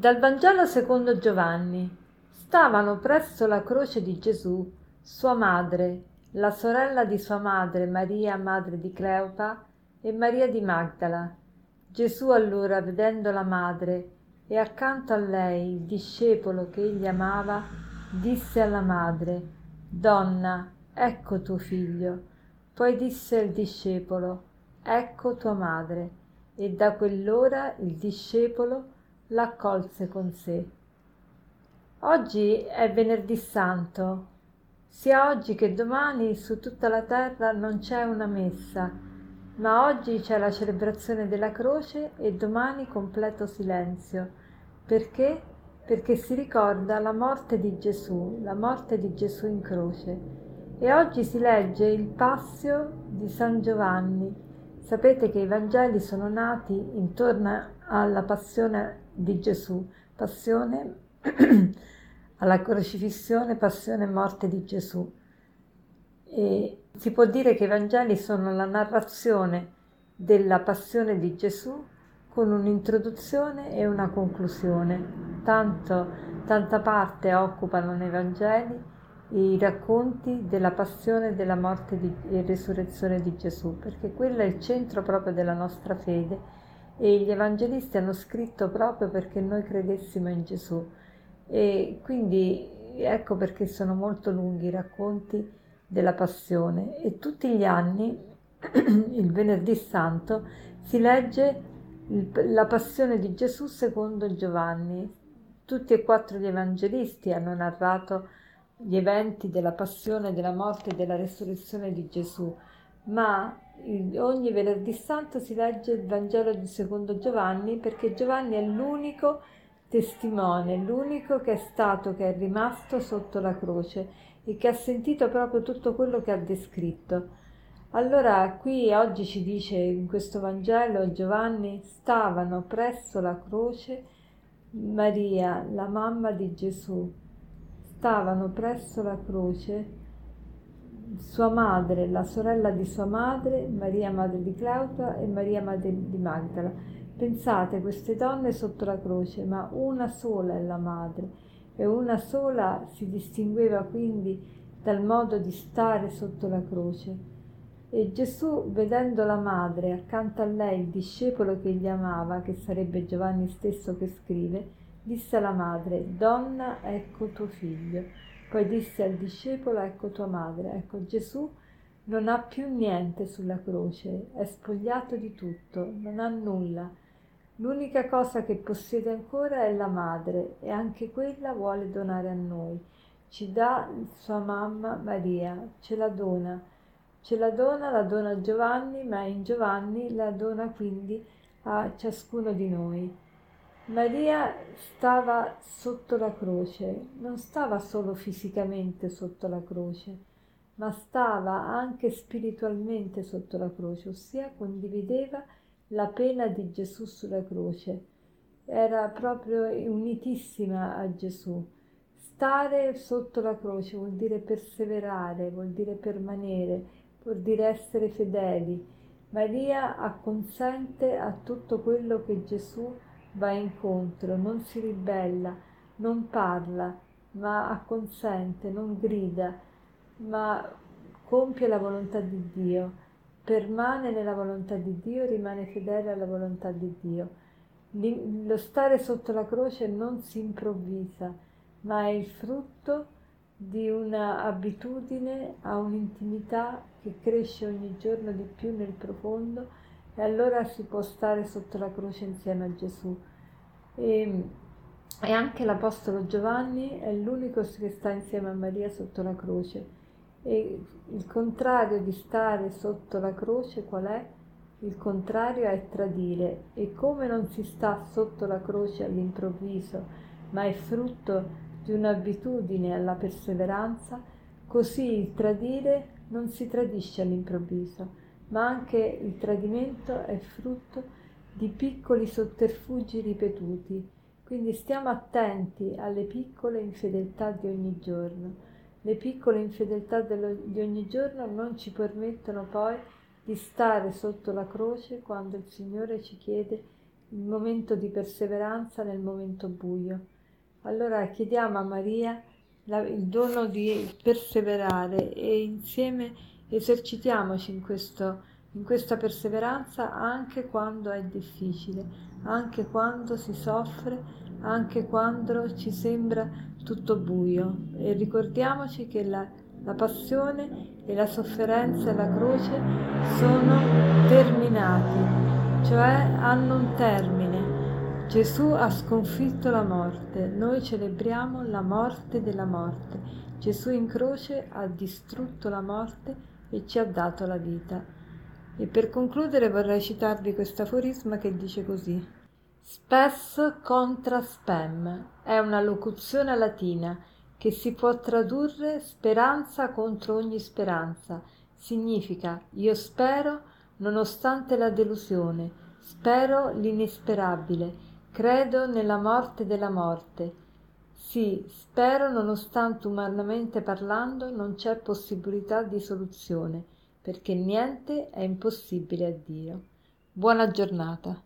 Dal Vangelo secondo Giovanni. Stavano presso la croce di Gesù sua madre, la sorella di sua madre Maria, madre di Cleopa, e Maria di Magdala. Gesù allora, vedendo la madre e accanto a lei il discepolo che egli amava, disse alla madre, Donna, ecco tuo figlio. Poi disse al discepolo, Ecco tua madre. E da quell'ora il discepolo l'accolse con sé. Oggi è venerdì santo. Sia oggi che domani su tutta la terra non c'è una messa, ma oggi c'è la celebrazione della croce e domani completo silenzio. Perché? Perché si ricorda la morte di Gesù, la morte di Gesù in croce. E oggi si legge il Passio di San Giovanni. Sapete che i Vangeli sono nati intorno alla passione di Gesù, passione alla crocifissione, passione e morte di Gesù. E si può dire che i Vangeli sono la narrazione della passione di Gesù con un'introduzione e una conclusione. Tanto, tanta parte occupano nei Vangeli i racconti della passione, della morte e risurrezione di Gesù, perché quello è il centro proprio della nostra fede e gli evangelisti hanno scritto proprio perché noi credessimo in Gesù. E quindi ecco perché sono molto lunghi i racconti della passione e tutti gli anni, il venerdì santo, si legge la passione di Gesù secondo Giovanni. Tutti e quattro gli evangelisti hanno narrato gli eventi della passione, della morte e della resurrezione di Gesù, ma ogni venerdì santo si legge il Vangelo di secondo Giovanni perché Giovanni è l'unico testimone, l'unico che è stato, che è rimasto sotto la croce e che ha sentito proprio tutto quello che ha descritto. Allora qui oggi ci dice in questo Vangelo Giovanni stavano presso la croce Maria, la mamma di Gesù, stavano presso la croce sua madre, la sorella di sua madre, Maria madre di Cleopa e Maria madre di Magdala. Pensate, queste donne sotto la croce, ma una sola è la madre e una sola si distingueva quindi dal modo di stare sotto la croce. E Gesù, vedendo la madre, accanto a lei il discepolo che gli amava, che sarebbe Giovanni stesso che scrive, disse alla madre, Donna, ecco tuo figlio. Poi disse al discepolo, ecco tua madre, ecco Gesù non ha più niente sulla croce, è spogliato di tutto, non ha nulla. L'unica cosa che possiede ancora è la madre e anche quella vuole donare a noi. Ci dà sua mamma Maria, ce la dona. Ce la dona, la dona a Giovanni, ma in Giovanni la dona quindi a ciascuno di noi. Maria stava sotto la croce, non stava solo fisicamente sotto la croce, ma stava anche spiritualmente sotto la croce, ossia condivideva la pena di Gesù sulla croce. Era proprio unitissima a Gesù. Stare sotto la croce vuol dire perseverare, vuol dire permanere, vuol dire essere fedeli. Maria acconsente a tutto quello che Gesù ha va incontro, non si ribella, non parla, ma acconsente, non grida, ma compie la volontà di Dio, permane nella volontà di Dio, rimane fedele alla volontà di Dio. Lo stare sotto la croce non si improvvisa, ma è il frutto di un'abitudine a un'intimità che cresce ogni giorno di più nel profondo e allora si può stare sotto la croce insieme a Gesù. E, e anche l'Apostolo Giovanni è l'unico che sta insieme a Maria sotto la croce. E il contrario di stare sotto la croce qual è? Il contrario è tradire e come non si sta sotto la croce all'improvviso, ma è frutto di un'abitudine alla perseveranza, così il tradire non si tradisce all'improvviso, ma anche il tradimento è frutto di piccoli sotterfugi ripetuti. Quindi stiamo attenti alle piccole infedeltà di ogni giorno. Le piccole infedeltà di ogni giorno non ci permettono poi di stare sotto la croce quando il Signore ci chiede il momento di perseveranza nel momento buio. Allora chiediamo a Maria la, il dono di perseverare e insieme esercitiamoci in, questo, in questa perseveranza anche quando è difficile, anche quando si soffre, anche quando ci sembra tutto buio. E ricordiamoci che la, la passione e la sofferenza e la croce sono terminati, cioè hanno un termine. Gesù ha sconfitto la morte, noi celebriamo la morte della morte. Gesù in croce ha distrutto la morte e ci ha dato la vita. E per concludere vorrei citarvi questo aforisma che dice così. Spes contra spem è una locuzione latina che si può tradurre speranza contro ogni speranza. Significa io spero nonostante la delusione, spero l'inesperabile Credo nella morte della morte. Sì, spero nonostante umanamente parlando non c'è possibilità di soluzione, perché niente è impossibile a Dio. Buona giornata.